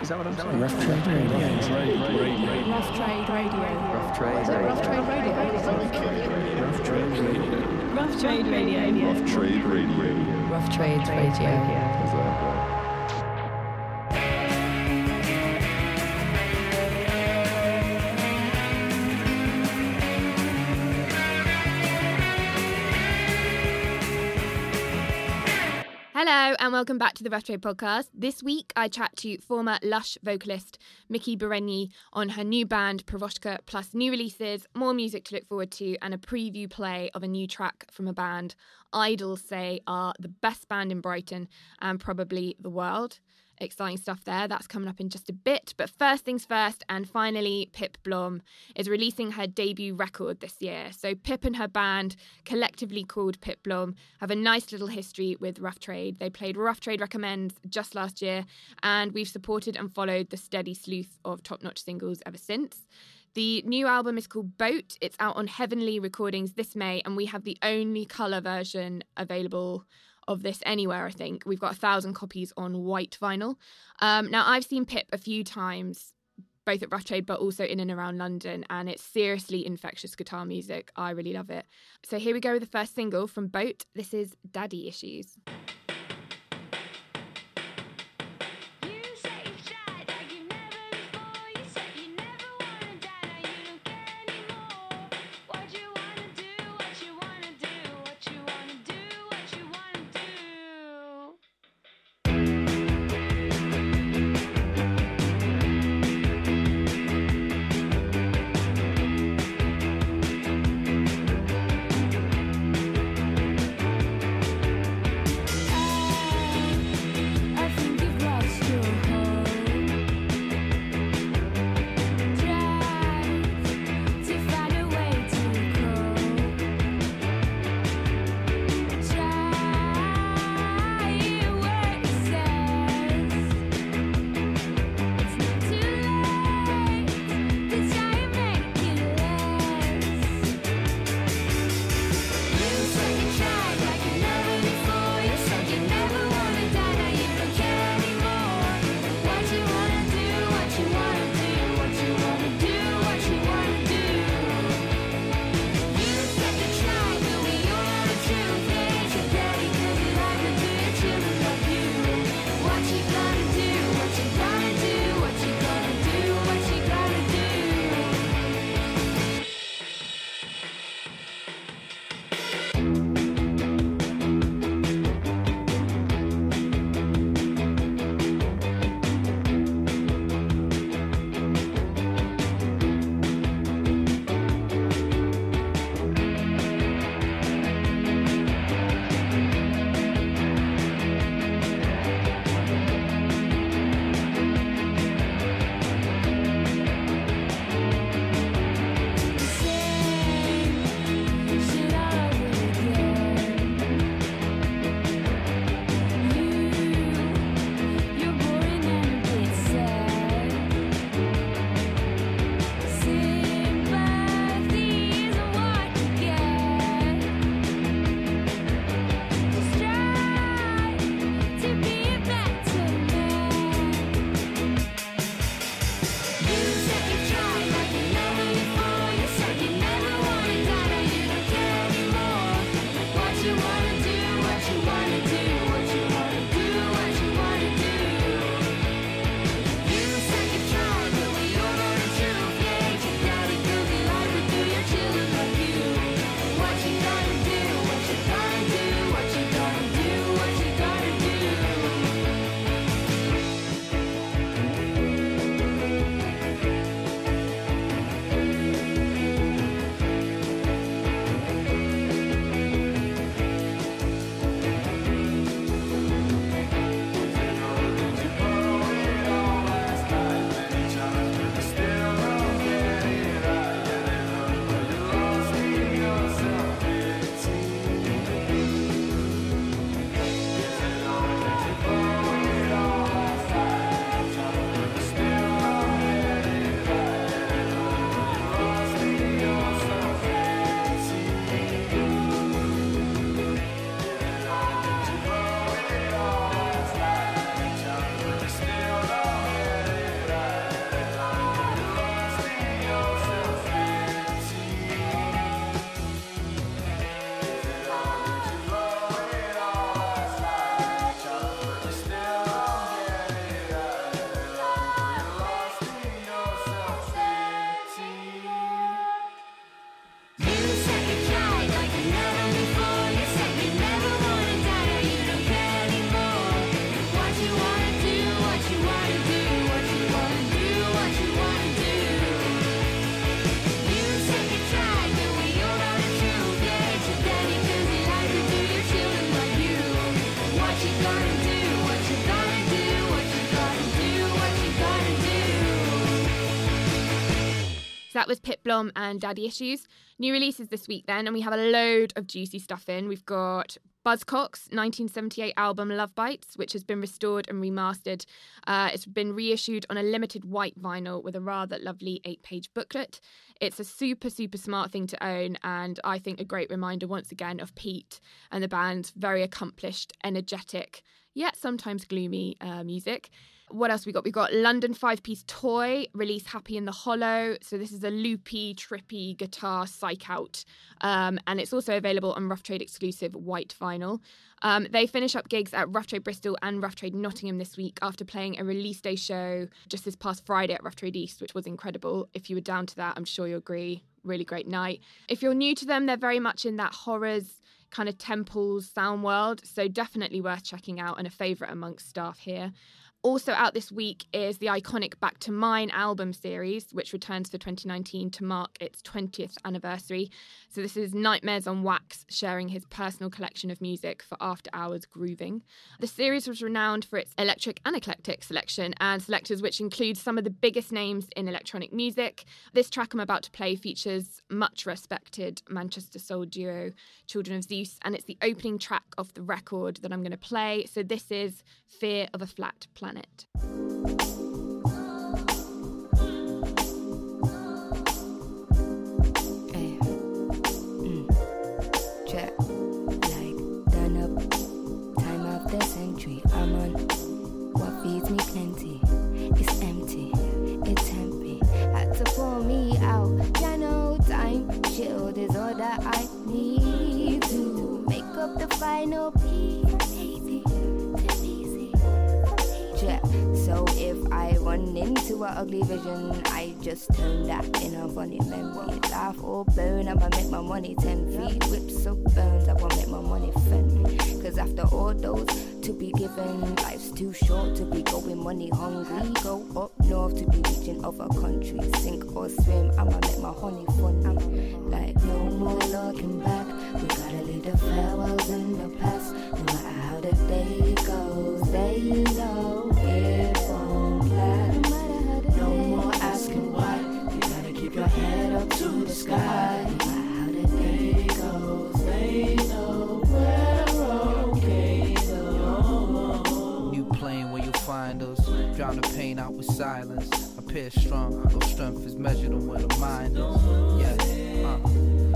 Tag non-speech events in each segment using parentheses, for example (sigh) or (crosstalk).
Is that what I'm saying? Rough Trade Radio. Rough Trade Radio. Rough trade. Is it Rough Trade Radio? Rough Trade Radio. Rough Trade Radio. Rough Trade Radio. Rough Trade Radio. Hello and welcome back to the Retro podcast. This week I chat to former Lush vocalist Miki Berenyi on her new band Piroshka, plus new releases, more music to look forward to, and a preview play of a new track from a band IDLES say are the best band in Brighton and probably the world. Exciting stuff there. That's coming up in just a bit. But first things first, and finally, Pip Blom is releasing her debut record this year. So, Pip and her band, collectively called Pip Blom, have a nice little history with Rough Trade. They played Rough Trade Recommends just last year, and we've supported and followed the steady sleuth of top notch singles ever since. The new album is called Boat. It's out on Heavenly Recordings this May, and we have the only colour version available of this anywhere, I think. We've got a thousand copies on white vinyl. Um, now, I've seen Pip a few times, both at Rough Trade, but also in and around London, and it's seriously infectious guitar music. I really love it. So here we go with the first single from Boat. This is Daddy Issues. That was Pip Blom and Daddy Issues. New releases this week then, and we have a load of juicy stuff in. We've got Buzzcocks 1978 album Love Bites, which has been restored and remastered. Uh, it's been reissued on a limited white vinyl with a rather lovely eight page booklet. It's a super, super smart thing to own, and I think a great reminder once again of Pete and the band's very accomplished, energetic, yet sometimes gloomy uh, music. What else we got? We got London Five Piece Toy release Happy in the Hollow. So this is a loopy, trippy guitar psych out, um, and it's also available on Rough Trade exclusive white vinyl. Um, they finish up gigs at Rough Trade Bristol and Rough Trade Nottingham this week after playing a release day show just this past Friday at Rough Trade East, which was incredible. If you were down to that, I'm sure you'll agree. Really great night. If you're new to them, they're very much in that horrors kind of temples sound world, so definitely worth checking out and a favourite amongst staff here. Also out this week is the iconic Back to Mine album series, which returns for 2019 to mark its 20th anniversary. So this is Nightmares on Wax sharing his personal collection of music for after hours grooving. The series was renowned for its electric and eclectic selection and selectors which include some of the biggest names in electronic music. This track I'm about to play features much respected Manchester soul duo Children of Zeus and it's the opening track of the record that I'm going to play. So this is Fear of a Flat Planet. Ay. Like, done up. Time of the century. I'm on. What feeds me plenty. It's empty. It's empty. Had to pull me out. Yeah, no time. Shield is all that I need to make up the final piece. Run into an ugly vision, I just turn that in a funny memory. Laugh or burn, I'ma make my money ten feet. Whips or burns, I will make my money fend. Cause after all those to be given, life's too short to be going money hungry. Go up north to be reaching other countries. Sink or swim, I'ma make my honey fun. I'm like no more looking back. We gotta leave the farewells in the past. No matter how the day goes, they know it the sky. No matter how the day goes, they know we're okay. New plane where you find us. Drown the pain out with silence. Strong, strength is measured on where the mind is. Yeah, uh,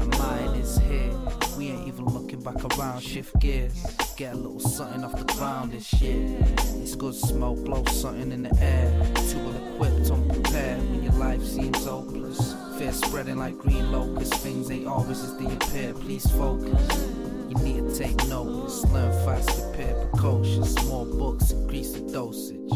the mind is here. We ain't even looking back around, shift gears. Get a little something off the ground and shit. It's good smoke, blow something in the air. Too well equipped, unprepared when your life seems hopeless. Fear spreading like green locusts, things ain't always as they appear. Please focus. You need to take notice, learn fast, prepare precocious. More books, increase the dosage.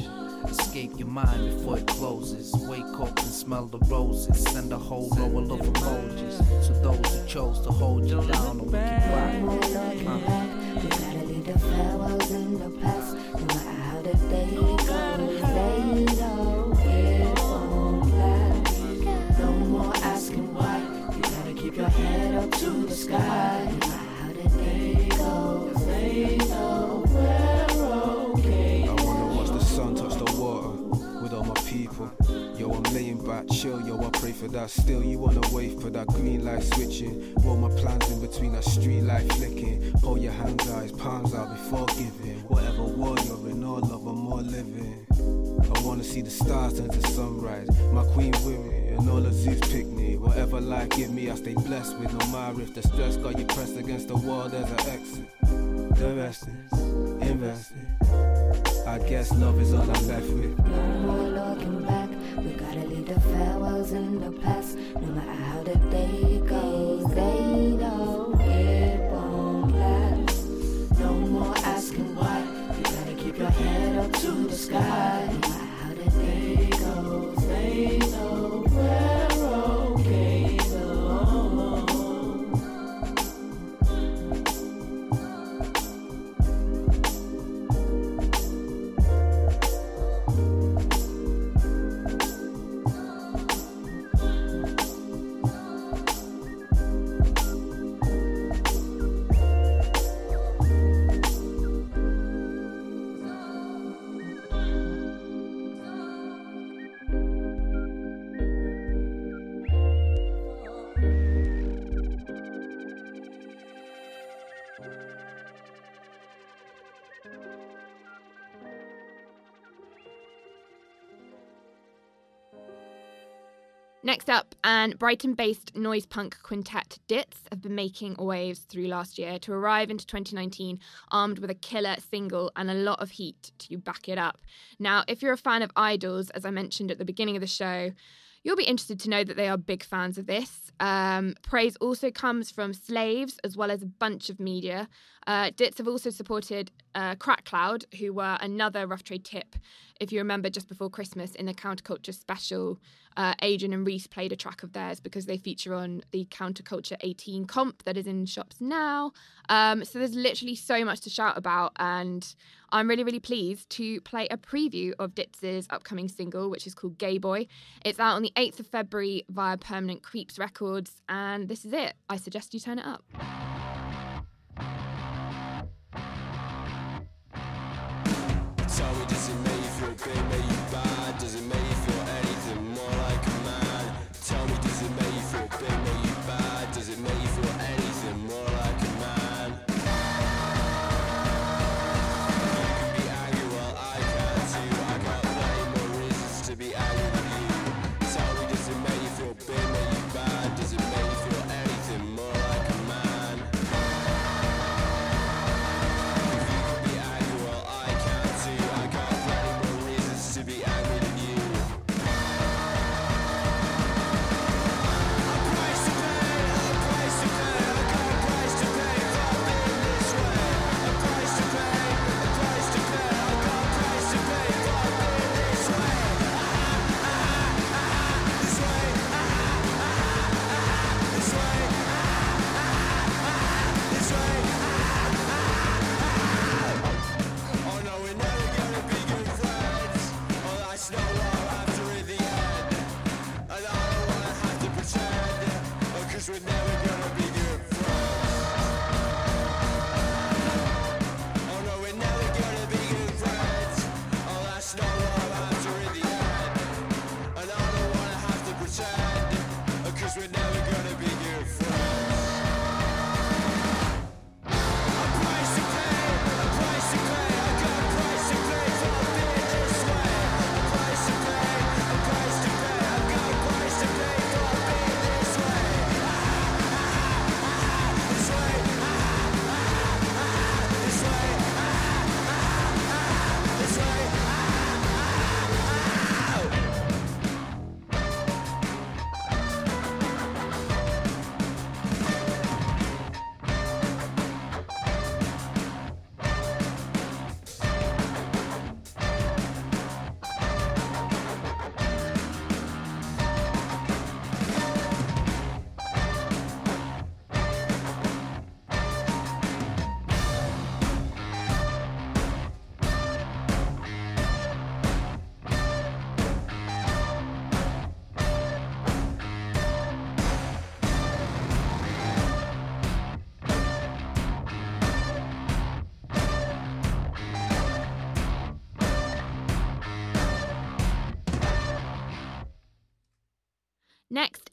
Escape your mind before it closes. Wake up and smell the roses. Send a whole row of emojis to those who chose to hold you down or make you back. We gotta leave the farewells in the past. No matter how the day goes, they chill, yo, I pray for that. Still, you wanna wait for that green light switching. Roll my plans in between that street light flicking. Hold your hands, eyes, palms out before giving. Whatever war you're in, all love and more living. I wanna see the stars turn to sunrise. My queen me, and all the Zeus pick me. Whatever life give me, I stay blessed with. No matter if the stress got you pressed against the wall, there's an exit. The rest is invested. I guess love is all I'm left with. No more looking back. Farewells in the past. No matter how the day goes, they know it won't last. No more asking why. You gotta keep your head up to the sky. Next up, and Brighton based noise punk quintet Ditz have been making waves through last year to arrive into 2019 armed with a killer single and a lot of heat to back it up. Now, if you're a fan of IDLES, as I mentioned at the beginning of the show, You'll be interested to know that they are big fans of this. Um, praise also comes from Slaves as well as a bunch of media. Uh, Ditz have also supported uh, Crack Cloud, who were another rough trade tip. If you remember, just before Christmas in the Counterculture special, uh, Adrian and Reese played a track of theirs because they feature on the Counterculture 18 comp that is in shops now. Um, so there's literally so much to shout about, and I'm really, really pleased to play a preview of Ditz's upcoming single, which is called Gay Boy. It's out on the 8th of February via Permanent Creeps Records, and this is it. I suggest you turn it up.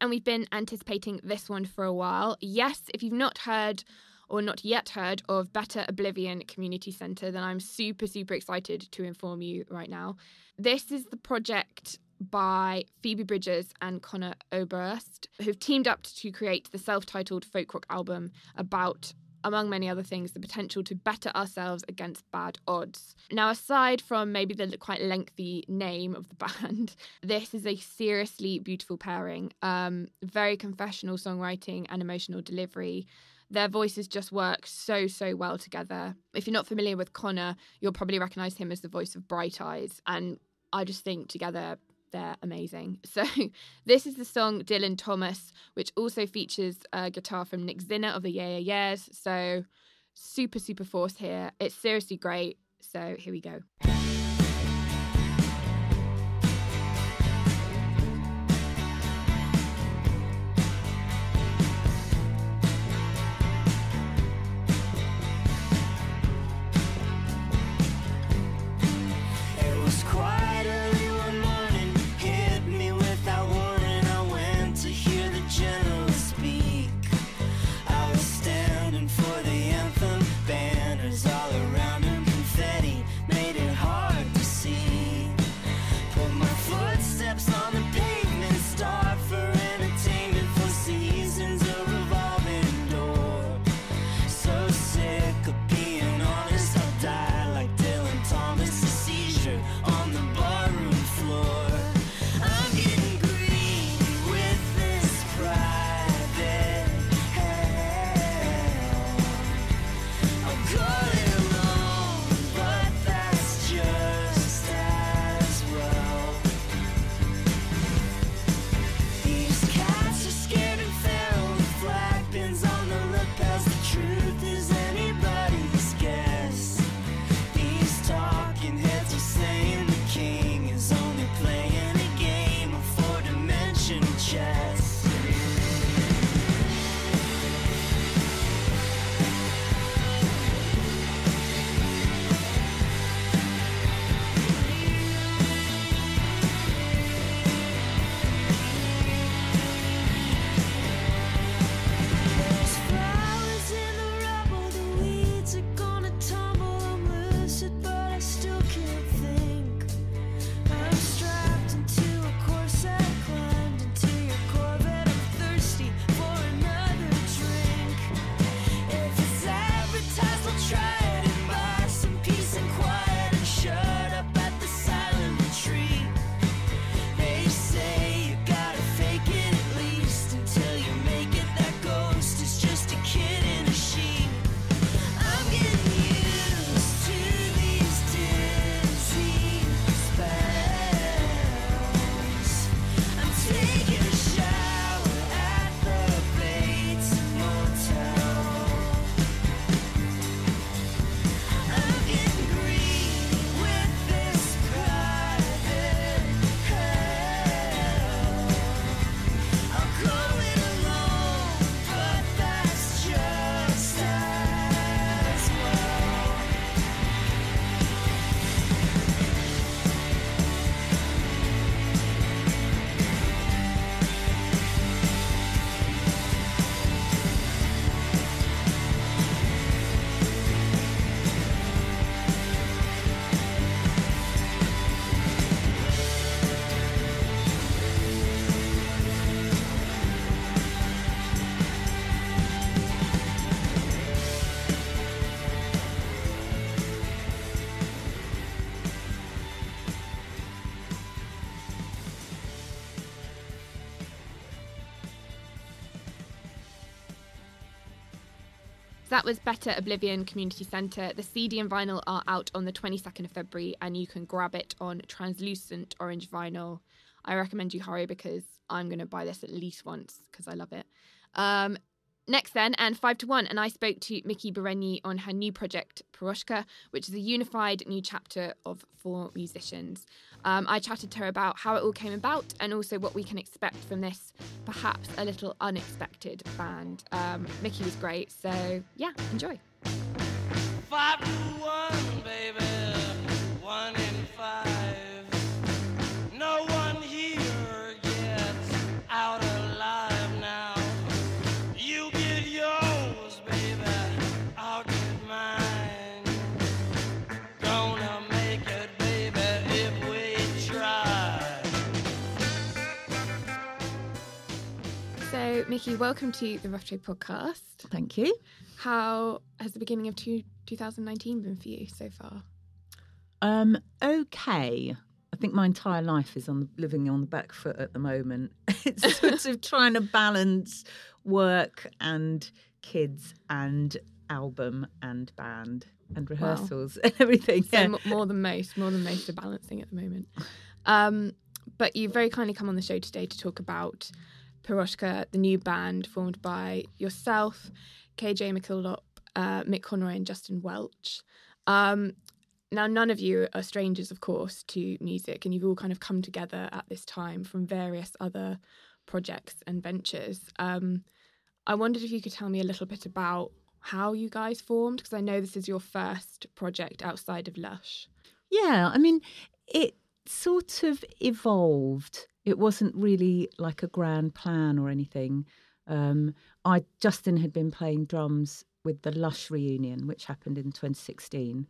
And we've been anticipating this one for a while. Yes, if you've not heard or not yet heard of Better Oblivion Community Centre, then I'm super, super excited to inform you right now. This is the project by Phoebe Bridgers and Conor Oberst, who've teamed up to create the self titled folk rock album about among many other things, the potential to better ourselves against bad odds. Now, aside from maybe the quite lengthy name of the (laughs) band, this is a seriously beautiful pairing. Um, very confessional songwriting and emotional delivery. Their voices just work so, so well together. If you're not familiar with Conor, you'll probably recognize him as the voice of Bright Eyes. And I just think together they're amazing. (laughs) So, this is the song Dylan Thomas, which also features a guitar from Nick Zinner of the Yeah Yeah Yeahs. So, super, super force here. It's seriously great. So, here we go. So that was Better Oblivion Community Centre. The CD and vinyl are out on the 22nd of February and you can grab it on translucent orange vinyl. I recommend you hurry because I'm going to buy this at least once because I love it. Um, next, then, and five to one, and I spoke to Miki Berenyi on her new project, Piroshka, which is a unified new chapter of four musicians. Um, I chatted to her about how it all came about and also what we can expect from this perhaps a little unexpected band. Um, Mickey was great, so yeah, enjoy. Five to. One Miki, welcome to the Rough Trade podcast. Thank you. How has the beginning of two, 2019 been for you so far? Um, okay. I think my entire life is on living on the back foot at the moment. (laughs) It's (laughs) sort of trying to balance work and kids and album and band and rehearsals and (laughs) everything. So Yeah. more than most, more than most are balancing at the moment. Um, but you very kindly come on the show today to talk about Piroshka, the new band formed by yourself, KJ McKillop, uh, Mick Conroy, and Justin Welch. Um, now, none of you are strangers, of course, to music, and you've all kind of come together at this time from various other projects and ventures. Um, I wondered if you could tell me a little bit about how you guys formed, because I know this is your first project outside of Lush. Yeah, I mean, it sort of evolved. It wasn't really like a grand plan or anything. Um, I Justin had been playing drums with the Lush reunion, which happened in 2016,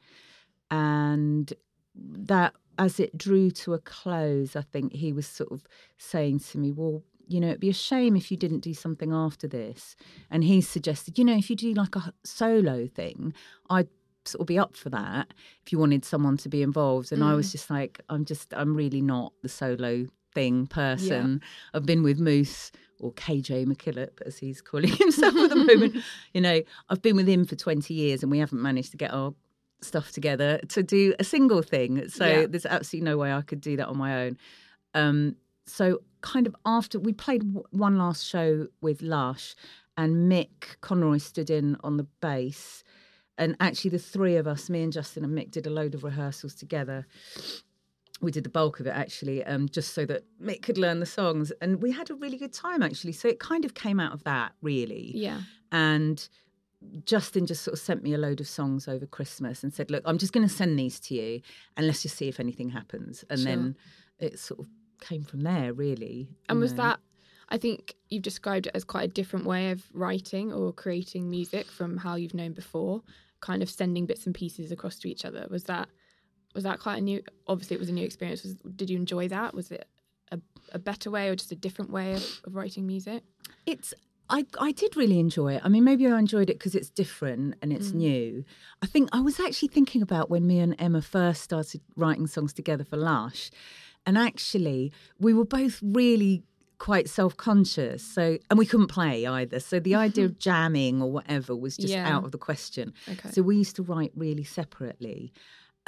and that as it drew to a close, I think he was sort of saying to me, "Well, you know, it'd be a shame if you didn't do something after this." And he suggested, you know, if you do like a solo thing, I'd sort of be up for that if you wanted someone to be involved. And I was just like, I'm just, I'm really not the solo person. I've been with Moose or KJ McKillop, as he's calling (laughs) himself at the moment. (laughs) You know, I've been with him for 20 years and we haven't managed to get our stuff together to do a single thing. So Yeah. there's absolutely no way I could do that on my own. Um, so kind of after we played w- one last show with Lush and Mick Conroy stood in on the bass and actually the three of us me and justin and mick did a load of rehearsals together we did the bulk of it actually um, just so that mick could learn the songs and we had a really good time actually so it kind of came out of that really Yeah. and Justin just sort of sent me a load of songs over Christmas and said, "Look, I'm just going to send these to you, and let's just see if anything happens." And Sure. then it sort of came from there, really. And was know. that, I think you've described it as quite a different way of writing or creating music from how you've known before, kind of sending bits and pieces across to each other. Was that, was that quite a new, obviously it was a new experience. Was, did you enjoy that? Was it a, a better way or just a different way of, of writing music? It's I I did really enjoy it. I mean, maybe I enjoyed it because it's different and Mm. it's new. I think I was actually thinking about when me and Emma first started writing songs together for Lush, and actually we were both really quite self-conscious so and we couldn't play either so the idea of (laughs) jamming or whatever was just Yeah. out of the question Okay. so we used to write really separately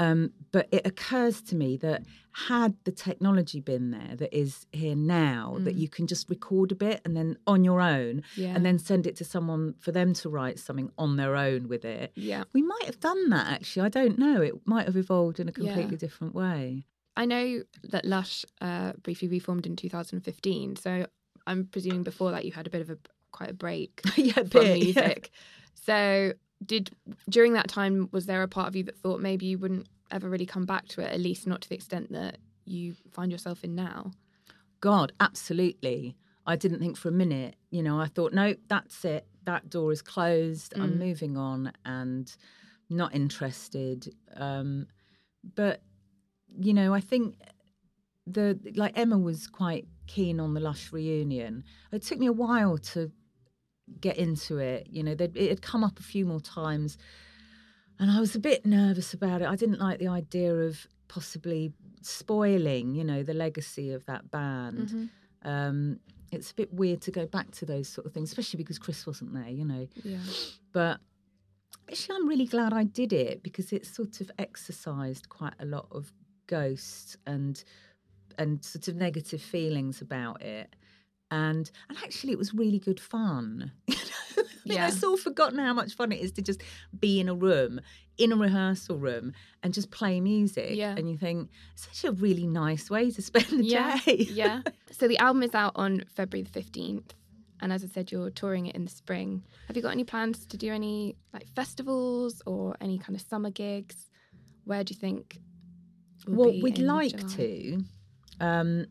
um, but it occurs to me that had the technology been there that is here now, that you can just record a bit and then on your own, Yeah. and then send it to someone for them to write something on their own with it. Yeah. We might have done that actually. I don't know. It might have evolved in a Yeah. completely different way. I know that Lush uh, briefly reformed in 2015, so I'm presuming before that you had a bit of a quite a break (laughs) yeah, a from bit, yeah. music. So, did during that time was there a part of you that thought maybe you wouldn't ever really come back to it, at least not to the extent that you find yourself in now? God, absolutely. I didn't think for a minute. You know, I thought, no, that's it. That door is closed. I'm Mm. moving on and not interested. Um, but, you know, I think the like Emma was quite keen on the Lush reunion. It took me a while to get into it. You know, it had come up a few more times, and I was a bit nervous about it. I didn't like the idea of possibly spoiling, you know, the legacy of that band. Mm-hmm. Um, it's a bit weird to go back to those sort of things, especially because Chris wasn't there, you know. Yeah. But Actually, I'm really glad I did it because it sort of exercised quite a lot of ghosts and and sort of negative feelings about it. And and actually, it was really good fun. (laughs) You know, I Yeah. I've sort of forgotten how much fun it is to just be in a room, in a rehearsal room, and just play music. Yeah. And you think it's such a really nice way to (laughs) spend the yeah, day. yeah. So the album is out on February the fifteenth, and as I said, you're touring it in the spring. Have you got any plans to do any like festivals or any kind of summer gigs? Where do you think? Well, we'd like July? to. Um,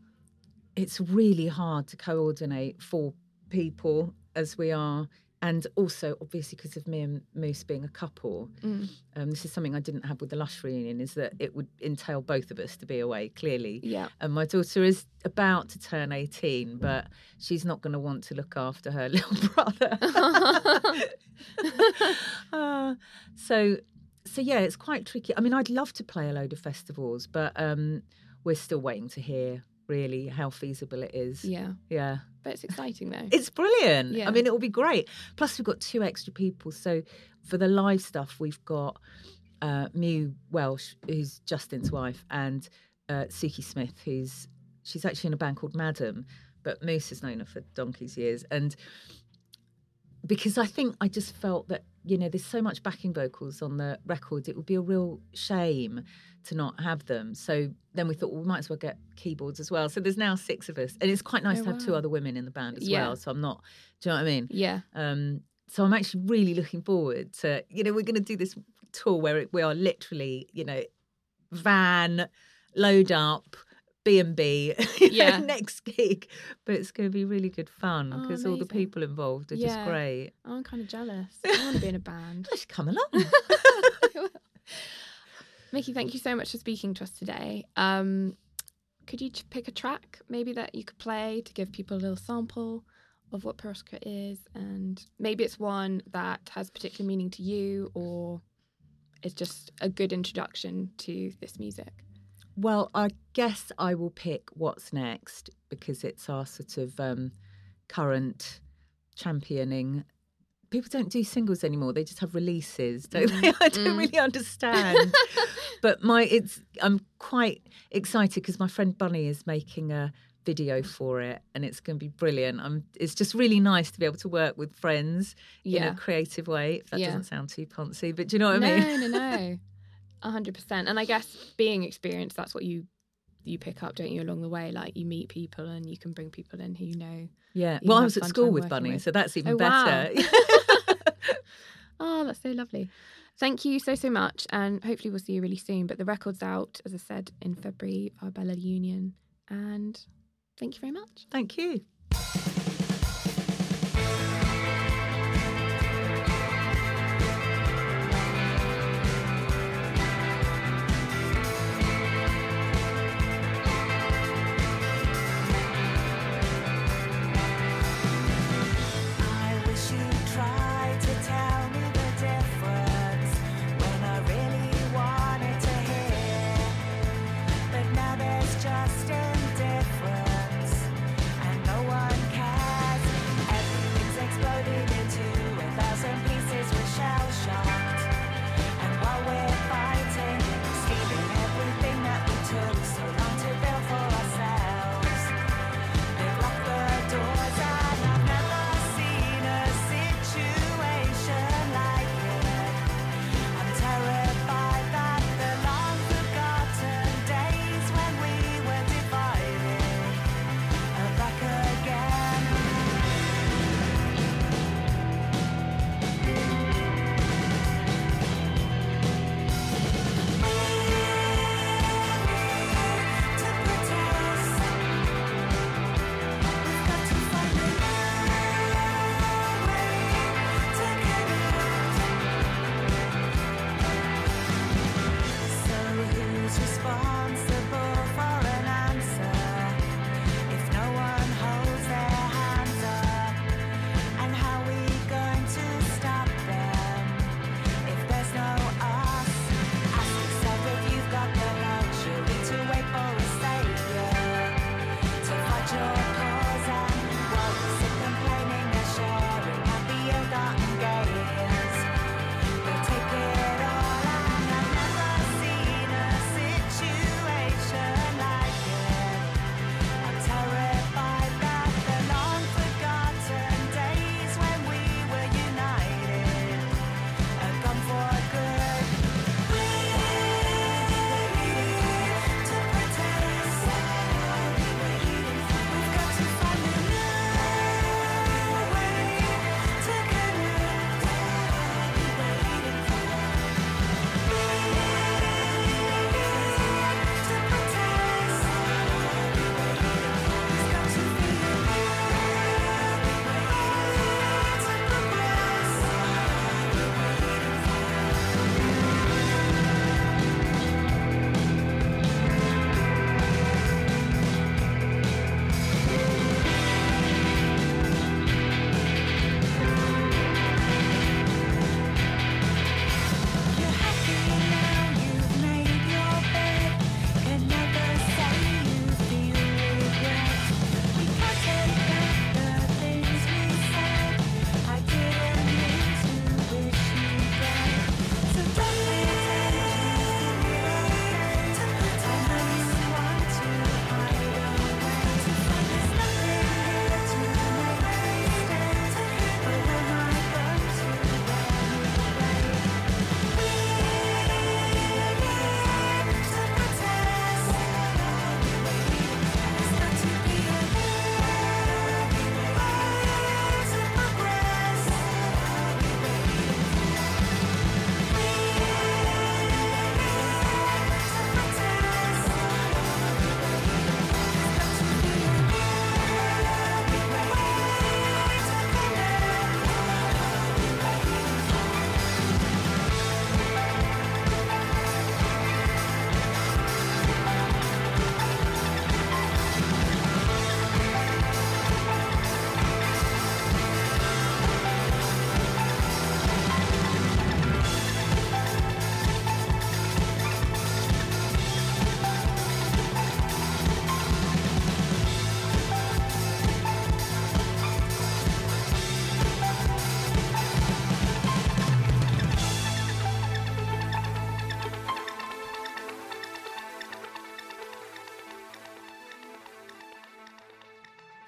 it's really hard to coordinate four people as we are, and also obviously because of me and Moose being a couple. Mm. Um, this is something I didn't have with the Lush reunion. Is that it would entail both of us to be away clearly. Yeah. And my daughter is about to turn 18, but she's not going to want to look after her (laughs) little brother. (laughs) Uh, so, so yeah, it's quite tricky. I mean, I'd love to play a load of festivals, but um, we're still waiting to hear really how feasible it is. Yeah, Yeah. but it's exciting though. It's brilliant. Yeah. I mean, it will be great. Plus, we've got two extra people. So, for the live stuff, we've got uh, Mew Welch, who's Justin's wife, and uh, Suki Smith, who's she's actually in a band called Madam, but Moose has known her for donkey's years. And because I think I just felt that you know there's so much backing vocals on the record, it would be a real shame to not have them. So then we thought, well, we might as well get keyboards as well. So there's now six of us, and it's quite nice Oh, to have two other women in the band as Yeah. well. So I'm not, do you know what I mean? yeah, Um, so I'm actually really looking forward to, you know, we're going to do this tour where we are literally, you know, van, load up, B and B, (laughs) Yeah. next gig. But it's going to be really good fun Oh, because all the people involved are just Yeah. great. I'm kind of jealous. I want to be in a (laughs) band. Come along. (laughs) Miki, thank you so much for speaking to us today. Um, could you pick a track maybe that you could play to give people a little sample of what Piroshka is? And maybe it's one that has particular meaning to you or is just a good introduction to this music. Well, I guess I will pick What's Next because it's our sort of um, current championing. People don't do singles anymore; they just have releases, don't they? (laughs) I don't mm. really understand. (laughs) but my, it's I'm quite excited because my friend Bunny is making a video for it, and it's going to be brilliant. I'm. It's just really nice to be able to work with friends in a creative way. If that Yeah. doesn't sound too poncy, but do you know what no, I mean? No, no, no. (laughs) A hundred percent. And I guess being experienced, that's what you you pick up, don't you, along the way? Like you meet people and you can bring people in who you know. Yeah. You Well, I was at school with Bunny, with. so that's even Oh, wow. better. (laughs) (laughs) Oh, that's so lovely. Thank you so, so much. And hopefully we'll see you really soon. But the record's out, as I said, in February, our Bella Union. And thank you very much. Thank you.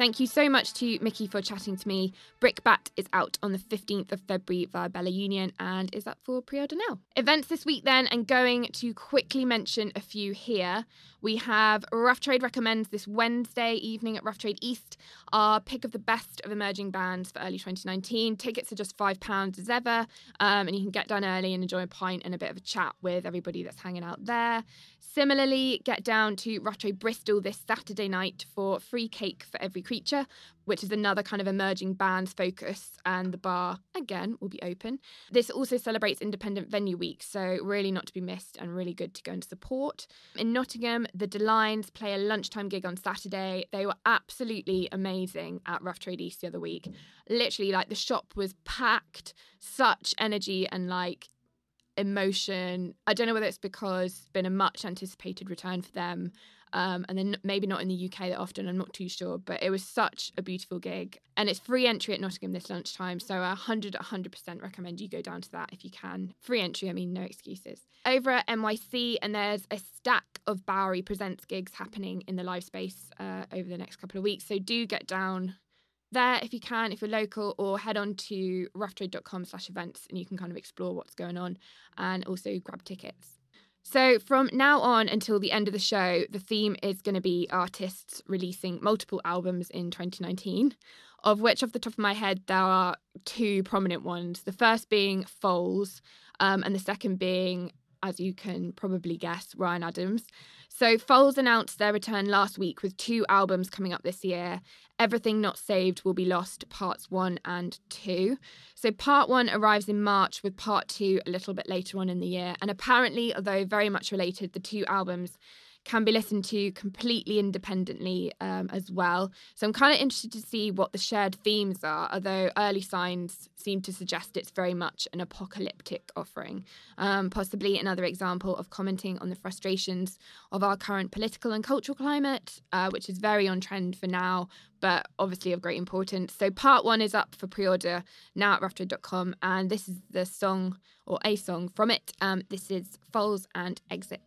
Thank you so much to Miki for chatting to me. Brickbat is out on the 15th of February via Bella Union and is up for pre order now. Events this week, then, and going to quickly mention a few here. We have Rough Trade Recommends this Wednesday evening at Rough Trade East, our pick of the best of emerging bands for early 2019. Tickets are just £5 as ever, um, and you can get down early and enjoy a pint and a bit of a chat with everybody that's hanging out there. Similarly, get down to Trade Bristol this Saturday night for Free Cake for Every Creature, which is another kind of emerging bands focus, and the bar, again, will be open. This also celebrates Independent Venue Week, so really not to be missed and really good to go and support. In Nottingham, the Delines play a lunchtime gig on Saturday. They were absolutely amazing at Rough Trade East the other week. Literally, like the shop was packed, such energy and like emotion. I don't know whether it's because it's been a much anticipated return for them. Um, and then maybe not in the UK that often, I'm not too sure, but it was such a beautiful gig. And it's free entry at Nottingham this lunchtime, so I 100, 100% recommend you go down to that if you can. Free entry, I mean, no excuses. Over at NYC, and there's a stack of Bowery Presents gigs happening in the live space uh, over the next couple of weeks, so do get down there if you can, if you're local, or head on to roughtrade.com slash events and you can kind of explore what's going on and also grab tickets. So, from now on until the end of the show, the theme is going to be artists releasing multiple albums in 2019, of which, off the top of my head, there are two prominent ones. The first being Foals, um, and the second being, as you can probably guess, Ryan Adams. So, Foals announced their return last week with two albums coming up this year. Everything Not Saved Will Be Lost, parts one and two. So, part one arrives in March, with part two a little bit later on in the year. And apparently, although very much related, the two albums can be listened to completely independently um, as well. So I'm kind of interested to see what the shared themes are, although early signs seem to suggest it's very much an apocalyptic offering. Um, possibly another example of commenting on the frustrations of our current political and cultural climate, uh, which is very on trend for now, but obviously of great importance. So part one is up for pre-order now at roughtrade.com, and this is the song or a song from it. Um, this is Foals and Exit.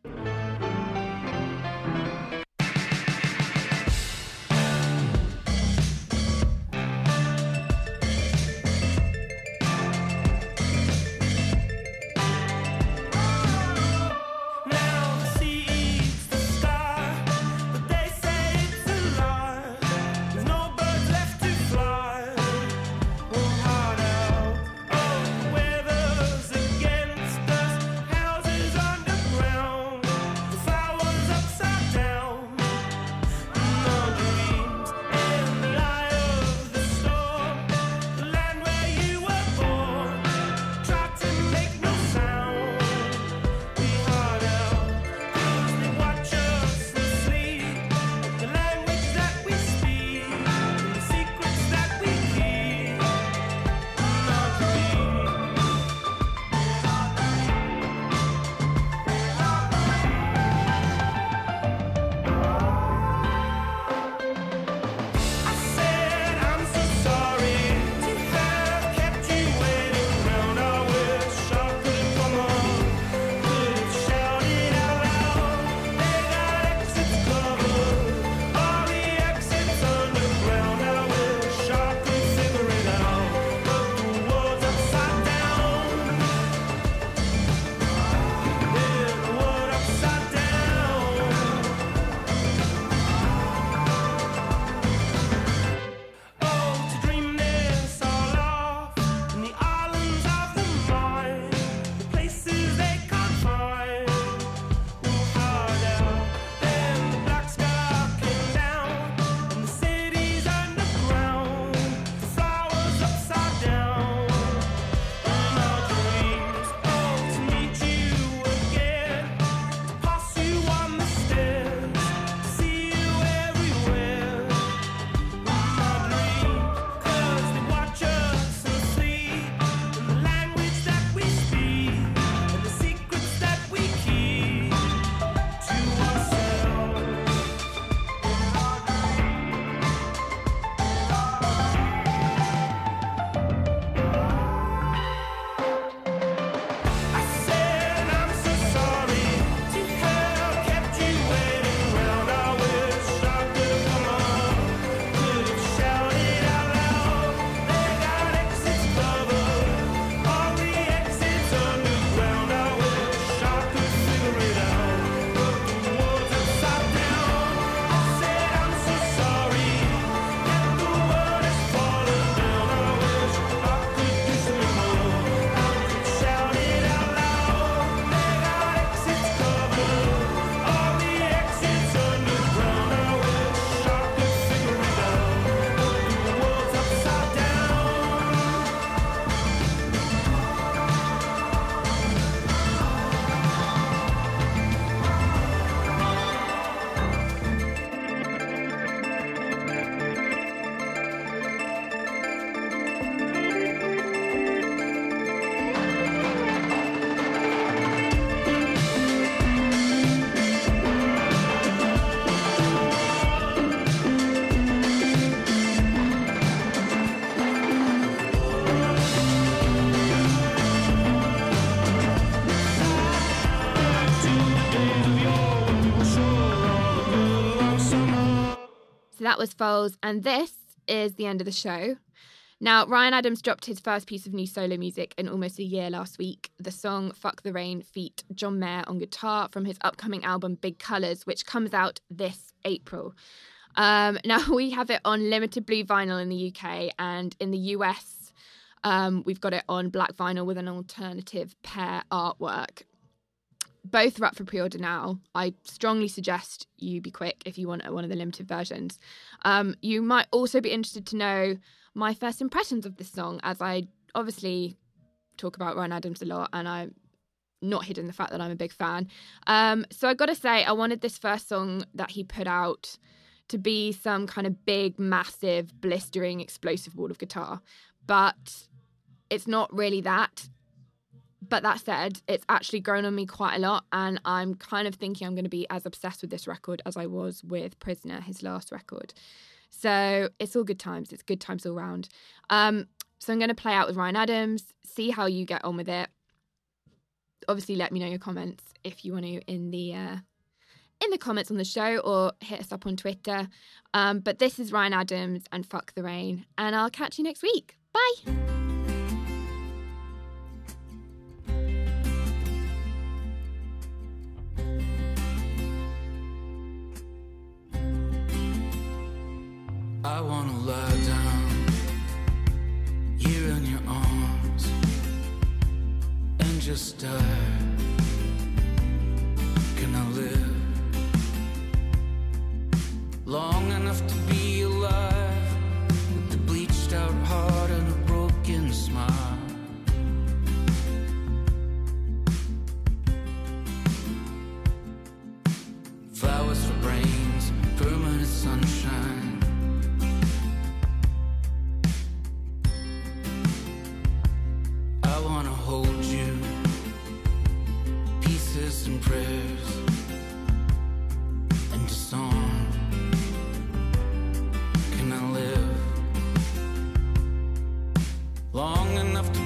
That was Foals, and this is the end of the show. Now, Ryan Adams dropped his first piece of new solo music in almost a year last week. The song Fuck the Rain feat John Mayer on guitar from his upcoming album Big Colours, which comes out this April. Um, (laughs) now, we have it on limited blue vinyl in the UK, and in the US, um, we've got it on black vinyl with an alternative pair artwork. Both are up for pre order now. I strongly suggest you be quick if you want one of the limited versions. Um, you might also be interested to know my first impressions of this song, as I obviously talk about Ryan Adams a lot and I'm not hidden the fact that I'm a big fan. Um, so I got to say, I wanted this first song that he put out to be some kind of big, massive, blistering, explosive wall of guitar. But it's not really that. But that said, it's actually grown on me quite a lot, and I'm kind of thinking I'm going to be as obsessed with this record as I was with Prisoner, his last record. So it's all good times. It's good times all round. Um, so I'm going to play out with Ryan Adams, see how you get on with it. Obviously, let me know your comments if you want to in the uh, in the comments on the show or hit us up on Twitter. Um, but this is Ryan Adams and Fuck the Rain, and I'll catch you next week. Bye. Long enough to